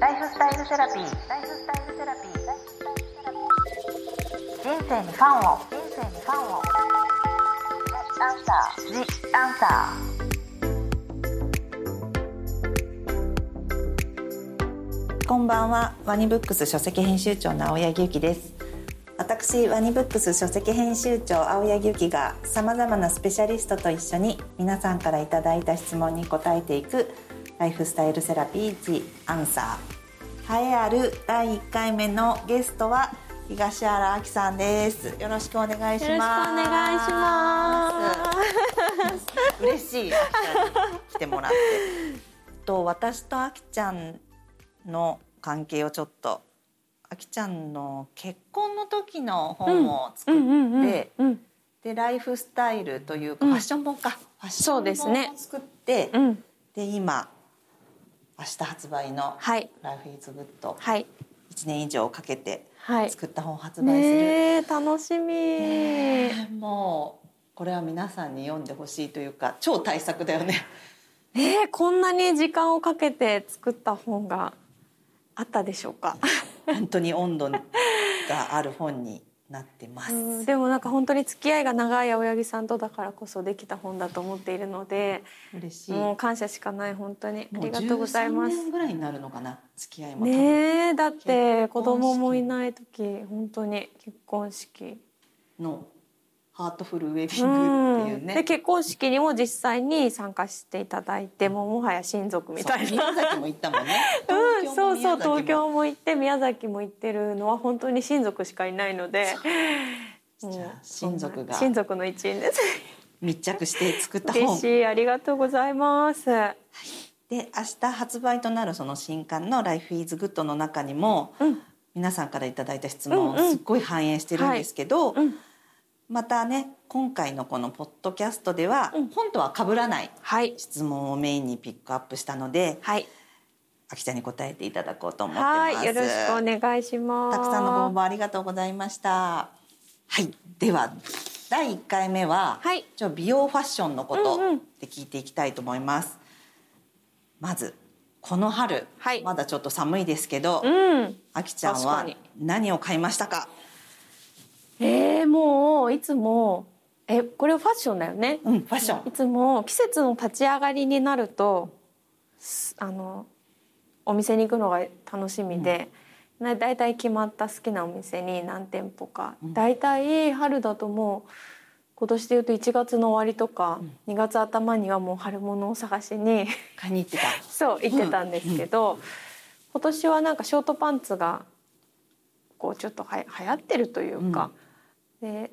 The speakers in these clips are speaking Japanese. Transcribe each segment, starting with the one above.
ライフスタイルセラピー。ライフスタイルセラピー。人生にファンを。人生にファンを。アンサー。ジアンサー。こんばんは。ワニブックス書籍編集長の青柳ゆきです。私ワニブックス書籍編集長青柳ゆきがさまざまなスペシャリストと一緒に皆さんからいただいた質問に答えていくライフスタイルセラピー「ジ・アンサー」栄えある第1回目のゲストは東原亜希さんです。よろしくお願いします。よろしくお願いします嬉しい来てもらって。と私と亜希ちゃんの関係をちょっとあきちゃんの結婚の時の本を作って、でライフスタイルというか、ファッション本か。ファッション本を作ってで,、うん。今明日発売のはい「ライフイズグッド。はい。1年以上かけてはい。作った本を発売する、ねえ楽しみ、ねえもうこれは皆さんに読んでほしいというか超大作だよね。ねえこんなに時間をかけて作った本があったでしょうか、本当に温度がある本になってます。うんでもなんか本当に付き合いが長い青柳さんとだからこそできた本だと思っているので嬉しい。もう感謝しかない本当に。ありがとうございます。13年ぐらいになるのかな付き合いもねえだって結子供もいない時本当に結婚式。のハートフルウェディングっていうね、で結婚式にも実際に参加していただいてもうもはや親族みたいな。宮崎も行ったもんね。うん、そうそう東東京も行って宮崎も行ってるのは本当に親族しかいないので。親族が。親族の一員です。密着して作った嬉本しいありがとうございます。で明日発売となるその新刊の「Life is Good」の中にも、うん。皆さんからいただいた質問すっごい反映してるんですけど、うんまたね今回のこのポッドキャストでは、うん。本とは被らないはい。質問をメインにピックアップしたので、はい。あきちゃんに答えていただこうと思ってはます。いよろしくお願いします。たくさんのご応募ありがとうございました。はい、では第1回目は、はい。ちょ美容ファッションのことうんうん。で聞いていきたいと思います。まずこの春、はい。まだちょっと寒いですけど、うん。あきちゃんは何を買いましたか？えー、もういつもえこれファッションだよね。うん、ファッション。いつも季節の立ち上がりになるとすあのお店に行くのが楽しみで、なだいたい決まった好きなお店に何店舗か、うん。だいたい春だともう今年でいうと1月の終わりとか、2月頭にはもう春物を探しに買いに行ってた。そう行ってたんですけど、今年はなんかショートパンツがこうちょっとは流行ってるというか、で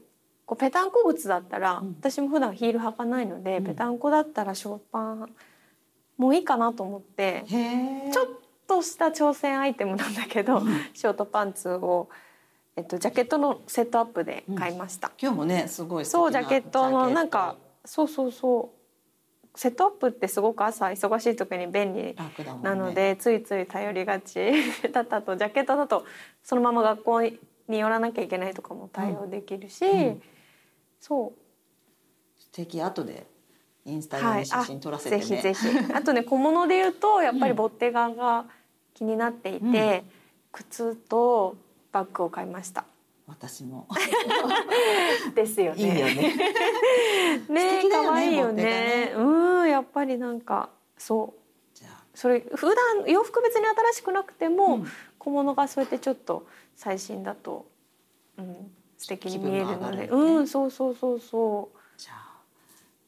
こうペタンコ靴だったら、うん。私も普段ヒール履かないので、うん。ペタンコだったらショーパンもういいかなと思って。ちょっとした挑戦アイテムなんだけど、ショートパンツを、えっと、ジャケットのセットアップで買いました。今日もねすごいそうジャケットのなんかそうそうそう。セットアップってすごく朝忙しい時に便利なのでついつい頼りがち。だったとジャケットだとそのまま学校に寄らなきゃいけないとかも対応できるし、うん。そう。素敵。後でインスタはい。に写真撮らせてね。ぜひぜひ。あとね小物で言うとやっぱりボッテガが気になっていて、靴とバッグを買いました。私も。ですよね。いいよね。ね可愛いよボッテね。うんやっぱりなんかそう。じゃあ。それ普段洋服別に新しくなくても、うん。小物がそうやってちょっと最新だと、うん、素敵に見えるので、ね。うんそうそうそうそじゃあ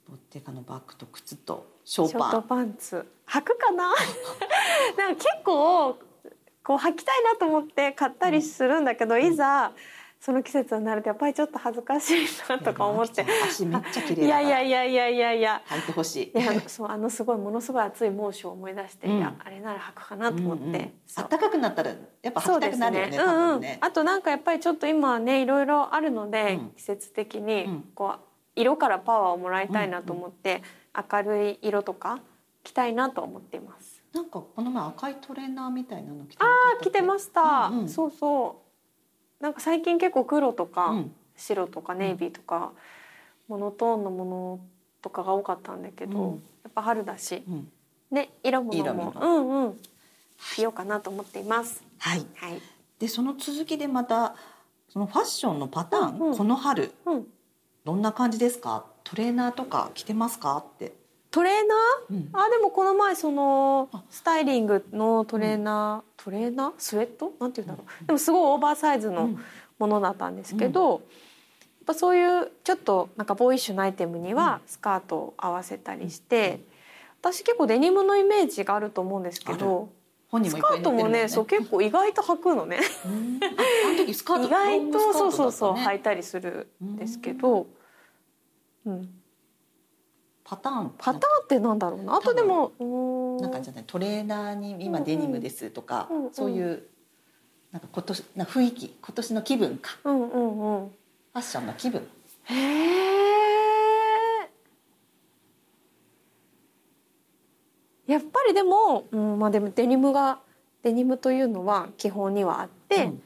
ボッテガのバッグと靴とショートョーパンパンツ。履くかな？なんか結構こう履きたいなと思って買ったりするんだけど、いざその季節になるとやっぱりちょっと恥ずかしいなとか思って。足めっちゃ綺麗いやいやいやいやいやいや。履いてほしい。いやあのそうあのすごいものすごい暑い猛暑を思い出して、うん。いやあれなら履くかなと思って、うんうん暖かくなったらやっぱ履きたくなるよね多うんうん。あとなんかやっぱりちょっと今はねいろいろあるので、うん。季節的にうん。こう色からパワーをもらいたいなと思って、明るい色とか着たいなと思っています。なんかこの前赤いトレーナーみたいなの着てああ着てました、うんうん。そうそうなんか最近結構黒とか、うん白とかネイビーとか、モノトーンのものとかが多かったんだけど、うんやっぱ春だし、うんね色物も色味もうんうん着ようかなと思っています。はい。はい。でその続きでまたそのファッションのパターン、うんうんこの春うん。どんな感じですか？トレーナーとか着てますか？って。トレーナー？うん。あでもこの前そのあ。スタイリングのトレーナー、トレーナー？スウェット？なんて言うんだろう、でもすごいオーバーサイズのうん。ものだったんですけど、やっぱそういうちょっとなんかボーイッシュなアイテムにはスカートを合わせたりして、私結構デニムのイメージがあると思うんですけど本人もいっスカートもんね。そう結構意外と履くのね。意外とそうそうそう履いたりするんですけど、うん、パターンパターンってなんだろうな。あとでもなんかじゃないトレーナーに今デニムですとか、うんうん。そういうなんか今年な雰囲気今年の気分か。うんうんうん。ファッションの気分。へえやっぱりでも、うん、まあでもデニムがデニムというのは基本にはあって、うん。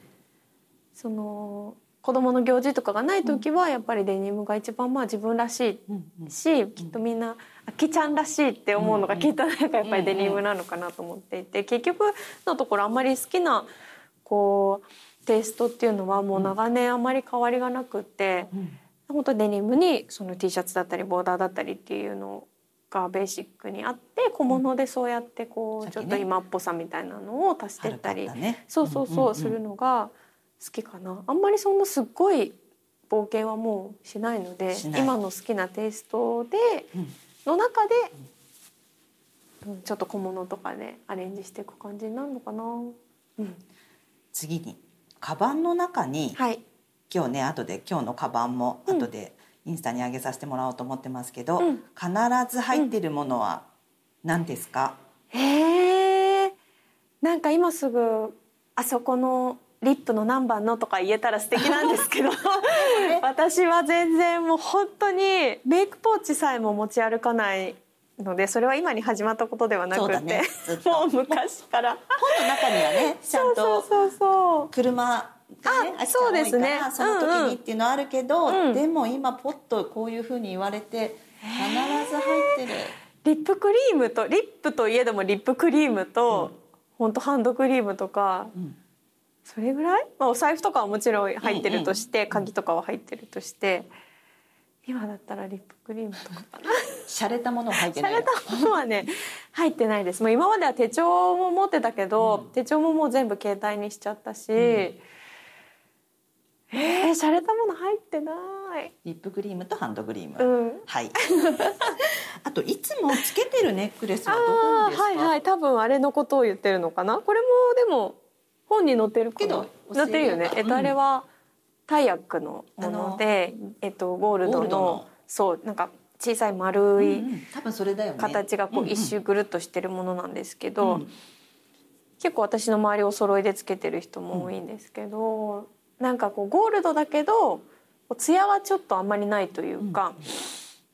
その子供の行事とかがない時はやっぱりデニムが一番まあ自分らしいし、きっとみんなあきちゃんらしいって思うのがうんきっとなんかやっぱりデニムなのかなと思っていて、結局のところあんまり好きなこうテイストっていうのはもう長年あまり変わりがなくって。うん。本当デニムにその T シャツだったりボーダーだったりっていうのがベーシックにあって小物でそうやってこうちょっと今っぽさみたいなのを足してったり、そうそうそうするのが好きかな。あんまりそんなすっごい冒険はもうしないので今の好きなテイストでうん。の中で、うん。ちょっと小物とかでアレンジしていく感じになるのかな。うん、次にカバンの中にはい。今日ね後で今日のカバンもうん。後でインスタに上げさせてもらおうと思ってますけど、うん。必ず入ってるものは何ですか、へえなんか今すぐあそこのリップの何番のとか言えたら素敵なんですけど。私は全然もう本当にメイクポーチさえも持ち歩かないのでそれは今に始まったことではなくて、ね。もう昔から。本の中にはねちゃんと。そうそう車がねそうですね。その時うんうん。にっていうのはあるけど、うん。でも今ポッとこういうふうに言われて必ず入ってる。リップクリームとリップといえどもリップクリームと、本当ハンドクリームとかうんそれぐらい、まあ、お財布とかはもちろん入ってるとして、うんうん鍵とかは入ってるとして。今だったらリップクリームとかかな。洒落たものは入ってない。のたものはね 入ってないです。もう今までは手帳も持ってたけど、うん。手帳ももう全部携帯にしちゃったし、ん。えー、洒落たもの入ってない。リップクリームとハンドクリーム、うん。はい。あといつもつけてるネックレスはどこああのですか？はいはい。多分あれのことを言ってるのかな。これもでも本に載ってるけど載ってるよね。えっとあれはタイヤックのものでえっとゴールドのそうなんか小さい丸い形がこう一周ぐるっとしてるものなんですけど、うん。結構私の周りお揃いでつけてる人も多いんですけど、なんかこうゴールドだけど艶がちょっとあんまりないというか、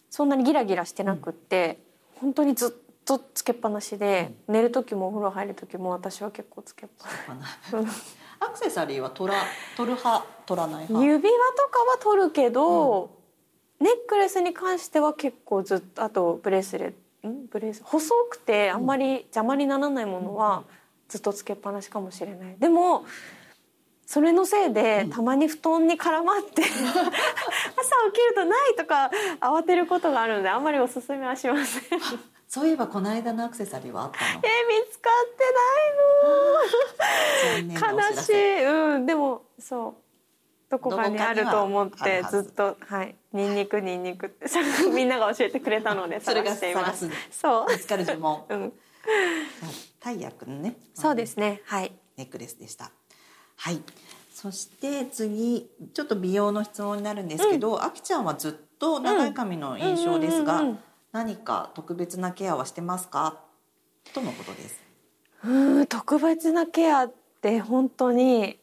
そんなにギラギラしてなくって、本当にずっとつけっぱなしで、寝る時もお風呂入る時も私は結構つけっぱなし。アクセサリーは取ら取る派取らない派？指輪とかは取るけど、ネックレスに関しては結構ずっとあとブレスレん？ブレス細くてあんまり邪魔にならないものはずっとつけっぱなしかもしれない。でもそれのせいでたまに布団に絡まって 朝起きるとないとか慌てることがあるのであんまりおすすめはしません。えーそういえばこの間のアクセサリーはあったの。見つかってないの 悲しい。うん。でもそうどこかにあると思ってず。ずっとはい。ニンニクニンニク。ってみんなが教えてくれたのでそれが探しています。探そう。見つかる呪文。うん。タイヤくんね。そうですね。はい。ネックレスでした。はい。そして次ちょっと美容の質問になるんですけど、あきちゃんはずっと長い髪の印象ですが、うんうんうんうん何か特別なケアはしてますか？とのことです。うん特別なケアって本当に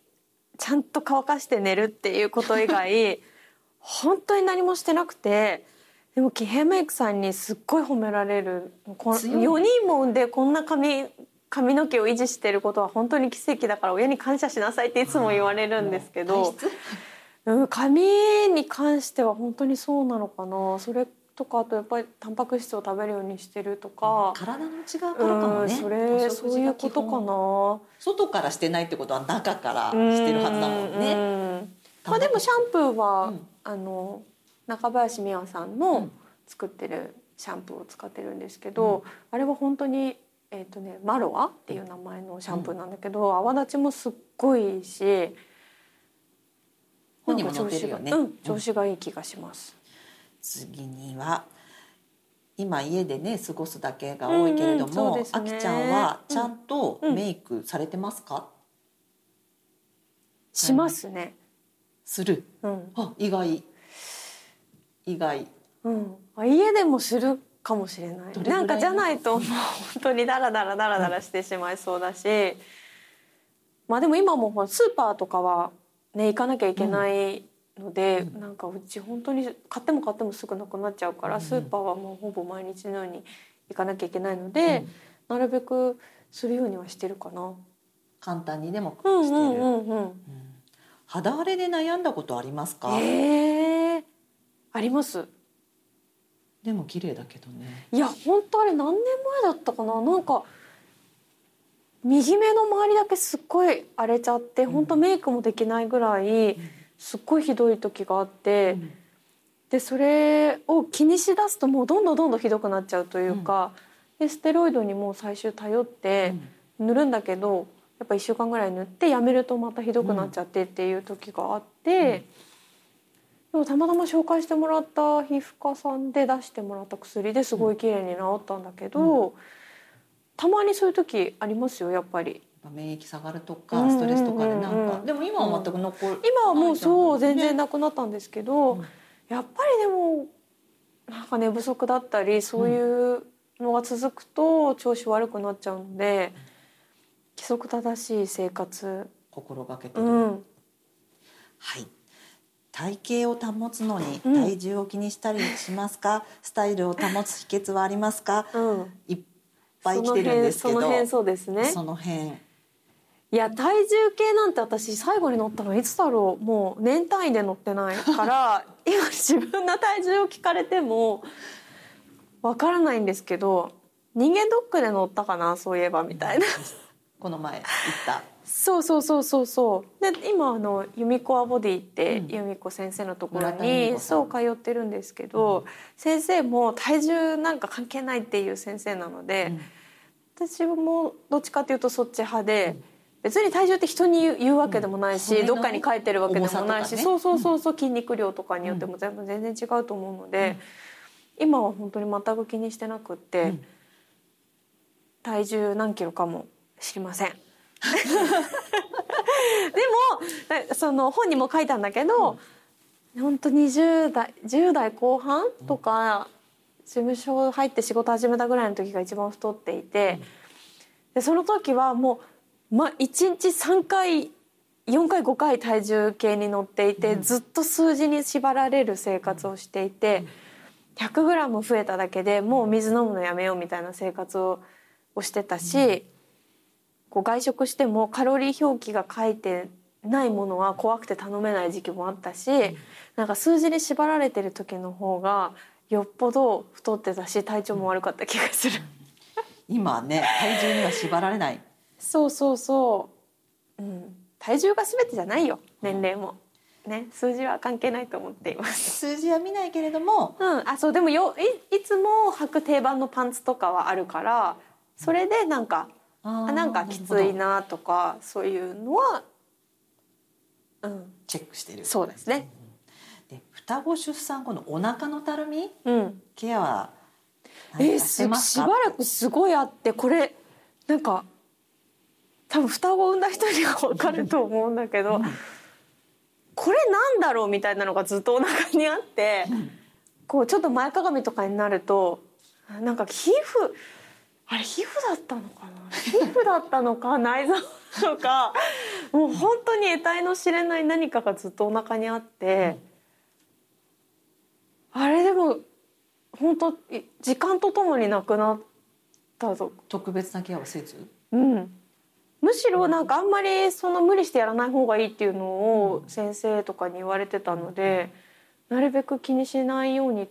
ちゃんと乾かして寝るっていうこと以外 本当に何もしてなくてでもキヘアメイクさんにすっごい褒められるこ強い。4人も産んでこんな髪髪の毛を維持してることは本当に奇跡だから親に感謝しなさいっていつも言われるんですけどうん髪に関しては本当にそうなのかな。それとかあとやっぱりタンパク質を食べるようにしてるとか、体の内側からかもね、うんそれそういうことかな。外からしてないってことは中からしてるはずだもんね、うんまあでもシャンプーは、うん。あの中林美和さんの作ってるシャンプーを使ってるんですけど、あれは本当にえっ、とねマロアっていう名前のシャンプーなんだけど、泡立ちもすっごいいいし本にも載ってるよ調子がいい気がします。次には今家でね過ごすだけが多いけれどうんうんそうも、ですね。あきちゃんはちゃんとうんメイクされてますか、しますね。する。うん。あ意外。意外。うん、あ家でもするかもしれない。ないんかじゃないともう本当にダラダラダラダラしてしまいそうだし、まあでも今もスーパーとかはね行かなきゃいけないので、うん。なんかうち本当に買っても買ってもすぐなくなっちゃうから、うん。スーパーはもうほぼ毎日のように行かなきゃいけないので、なるべくするようにはしてるかな。簡単にでも肌荒れで悩んだことありますか、ええあります。でも綺麗だけどね。いや本当あれ何年前だったかな？なんか右目の周りだけすっごい荒れちゃって、うん。本当メイクもできないぐらいすっごいひどい時があって、うん。でそれを気にしだすともうどんどんどんどんひどくなっちゃうというか、でステロイドにもう最終頼って塗るんだけどやっぱ1週間ぐらい塗ってやめるとまたひどくなっちゃってっていう時があって。でもたまたま紹介してもらった皮膚科さんで出してもらった薬ですごい綺麗に治ったんだけど、たまにそういう時ありますよやっぱり免疫下がるとうんかストレスとかでなんか、うんうんうん。でも今は全く残る、今はもうそう全然ななくなったんですけど、うん。やっぱりでもなんか寝不足だったりそういうのが続くと調子悪くなっちゃうので規則正しい生活。心がけてる、うん。はい。体型を保つのにうん。体重を気にしたりしますか、スタイルを保つ秘訣はありますか？うん。いっぱい来てるんですけど。その辺そうですね。その辺。いや体重計なんて私最後に乗ったのいつだろう。もう年単位で乗ってないから 今自分の体重を聞かれてもわからないんですけど人間ドックで乗ったかなそういえばみたいな。この前言った。そうそうそうそうそう。で今あの由美子アボディってうん。由美子先生のところにそう通ってるんですけど、先生も体重なんか関係ないっていう先生なので、私もどっちかっていうとそっち派で、別に体重って人に言うわけでもないし、うん。どっかに書いてるわけでもないし、ね。そうそうそうそう筋肉量とかによっても全部全然違うと思うので、今は本当に全く気にしてなくって、うん。体重何キロかも知りません。でもその本にも書いたんだけど、本当20代10代後半とか、事務所入って仕事始めたぐらいの時が一番太っていて、でその時はもう、ま、1日3回4回5回体重計に乗っていて、ずっと数字に縛られる生活をしていて、100g 増えただけでもう水飲むのやめようみたいな生活ををしてたし、こう外食してもカロリー表記が書いてないものは怖くて頼めない時期もあったし、なんか数字に縛られてる時の方がよっぽど太ってたし体調も悪かった気がする。今ね体重には縛られないそうそうそう、うん、体重が全てじゃないよ。年齢も。ね、数字は関係ないと思っています。数字は見ないけれども。うん、あそうでもよいいつも履く定番のパンツとかはあるからそれでなんかああなんかきついなとかそういうのはうん。チェックしてる。そうですね。で双子出産後のお腹のたるみ？うん。ケアは何えかしてすますか？しばらくすごいあってこれなんか多分双子を産んだ人には分かると思うんだけど、これなんだろうみたいなのがずっとお腹にあって、こうちょっと前かがみとかになるとなんか皮膚あれ皮膚だったのかな？皮膚だったのか内臓なのかもう本当に得体の知れない何かがずっとお腹にあって、あれでも本当い時間とともになくなったと、特別なケアはせず？うん、むしろなんかあんまりその無理してやらない方がいいっていうのを先生とかに言われてたのでなるべく気にしないように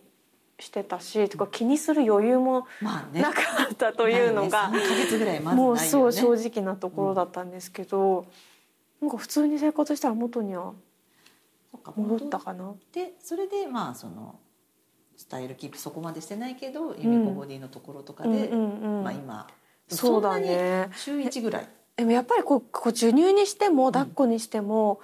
してたしとか気にする余裕もなかったというのが、ないね、3ヶ月ぐらいまずないよ、ね、もうそう正直なところだったんですけど、なんか普通に生活したら元には戻ったかな。でそれでまあそのスタイルキープそこまでしてないけどユミコボディのところとかで、うんうんうん。まあ今そうだね。そんなに週1ぐらいでもやっぱりこうこう授乳にしても抱っこにしても、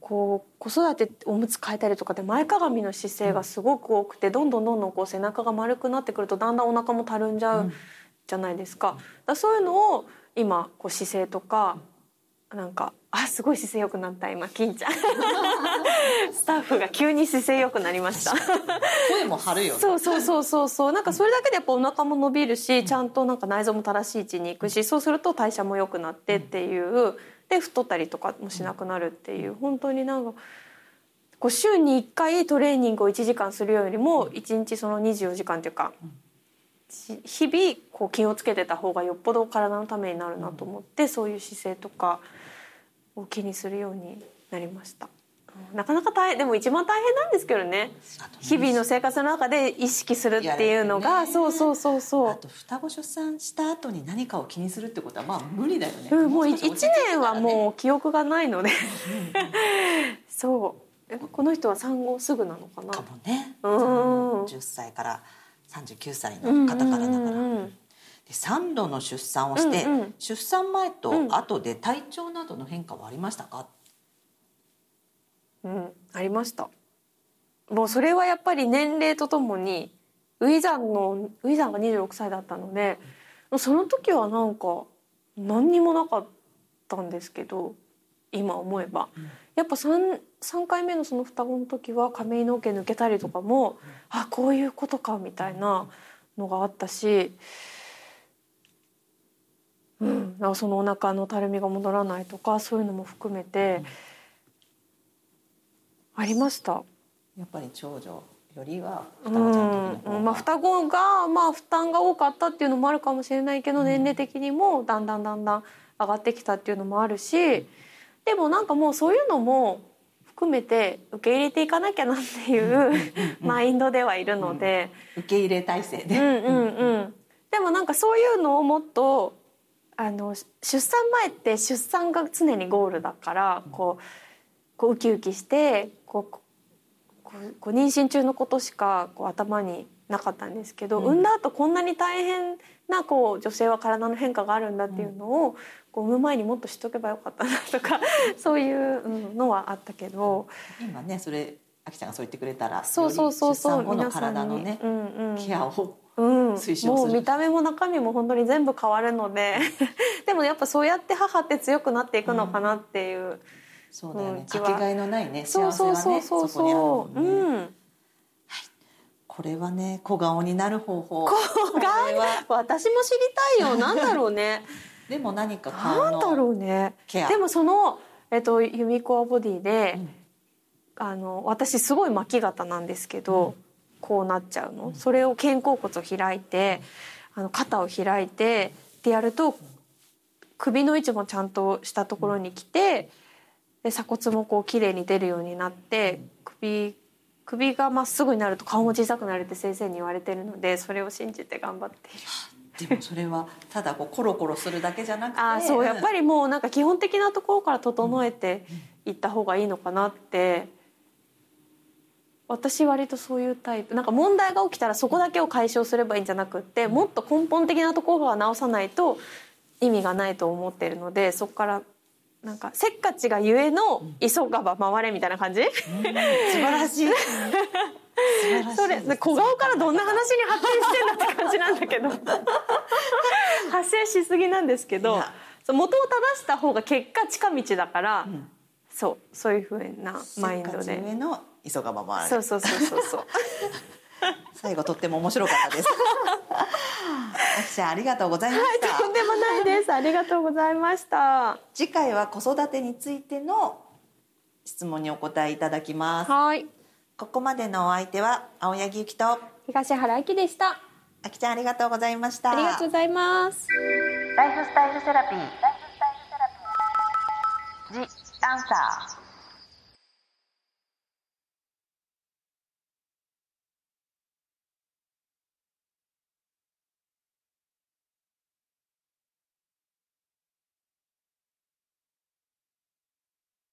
こう子育ておむつ替えたりとかで前かがみの姿勢がすごく多くて、どんどんどんどんこう背中が丸くなってくるとだんだんお腹もたるんじゃうじゃないですか。だそういうのを今こう姿勢とかなんかあすごい姿勢良くなった今金ちゃん。スタッフが急に姿勢良くなりました。声も張るよね。そうそうそうそうそう。なんかそれだけでやっぱお腹も伸びるしちゃんとなんか内臓も正しい位置に行くしそうすると代謝も良くなってっていう。で太ったりとかもしなくなるっていう。本当になんかこう週に1回トレーニングを1時間するよりも1日その24時間っていうかし日々こう気をつけてた方がよっぽど体のためになるなと思ってそういう姿勢とかを気にするようになりました。うんなかなか大変でも一番大変なんですけどね。日々の生活の中で意識するっていうのが、ね。そうそうそうそあと双子出産した後に何かを気にするってことはまあ無理だよね、う、うん、もう1少し落ち着いて年はもう記憶がないので。そう。えこの人は産後すぐなのかな？かもね。うん。10歳から39歳の方からだから、うんうんうん。うんで3度の出産をして、うんうん。出産前とうん。後で体調などの変化はありましたか、うん、ありました。もうそれはやっぱり年齢とともに初産の初産が26歳だったのでその時はなんか何にもなかったんですけど今思えば、やっぱ 3, 3回目のその双子の時は髪の毛抜けたりとかも、あこういうことかみたいなのがあったし、そのお腹のたるみが戻らないとかそういうのも含めて、ありました？やっぱり長女よりはう双子ちゃんの時の方が、ん。まあ、双子が、まあ、負担が多かったっていうのもあるかもしれないけど、年齢的にもだんだんだんだん上がってきたっていうのもあるしでもなんかもうそういうのも含めて受け入れていかなきゃなっていう マインドではいるので、受け入れ体制で、うんうんうん、でもなんかそういうのをもっとあの出産前って出産が常にゴールだからこうこうウキウキしてこうこう妊娠中のことしかこう頭になかったんですけど、うん。産んだ後こんなに大変なこう女性は体の変化があるんだっていうのを、こう産む前にもっと知っとけばよかったなとかそういううんのはあったけど、今ねそれあきちゃんがそう言ってくれたらそうそうそうそうより出産後の皆さんのね、うんうん、ケアをうん、もう見た目も中身も本当に全部変わるので。でもやっぱそうやって母って強くなっていくのかなっていう、そうだよね、うんかけがえのないね幸せはねそうそう。そこにあるもそう、ん。ね、うんこれはね小顔になる方法。小顔私も知りたいよ。なんだろうね。でも何か顔なんだろのうね。でもその、えっと、ユミコアボディで、うん。あの私すごい巻き肩なんですけど、うんこうなっちゃうの、それを肩甲骨を開いてあの肩を開いてってやると首の位置もちゃんとしたところに来てで鎖骨もこう綺麗に出るようになって首首がまっすぐになると顔も小さくなるって先生に言われてるのでそれを信じて頑張っている。でもそれはただこうコロコロするだけじゃなくてあーそうやっぱりりもうなんか基本的なところから整えていった方がいいのかなって私割とそういうタイプ。なんか問題が起きたらそこだけを解消すればいいんじゃなくってもっと根本的なところは直さないと意味がないと思ってるのでそこからなんかせっかちがゆえの急がば回れみたいな感じ、素晴らしい。素晴らしいそれで小顔からどんな話に発展してんだって感じなんだけど。発生しすぎなんですけど元を正した方が結果近道だから、ん。そうそういうふうなマインドで急がば回るそうそうそうそうそう。最後とっても面白かったです。あきちゃんありがとうございました、とんでもないです。ありがとうございました。次回は子育てについての質問にお答えいただきます。はい。ここまでのお相手は青柳ゆきと東原明でした。あきちゃんありがとうございました。ありがとうございます。ライフスタイルセラピー。ジ・アンサー。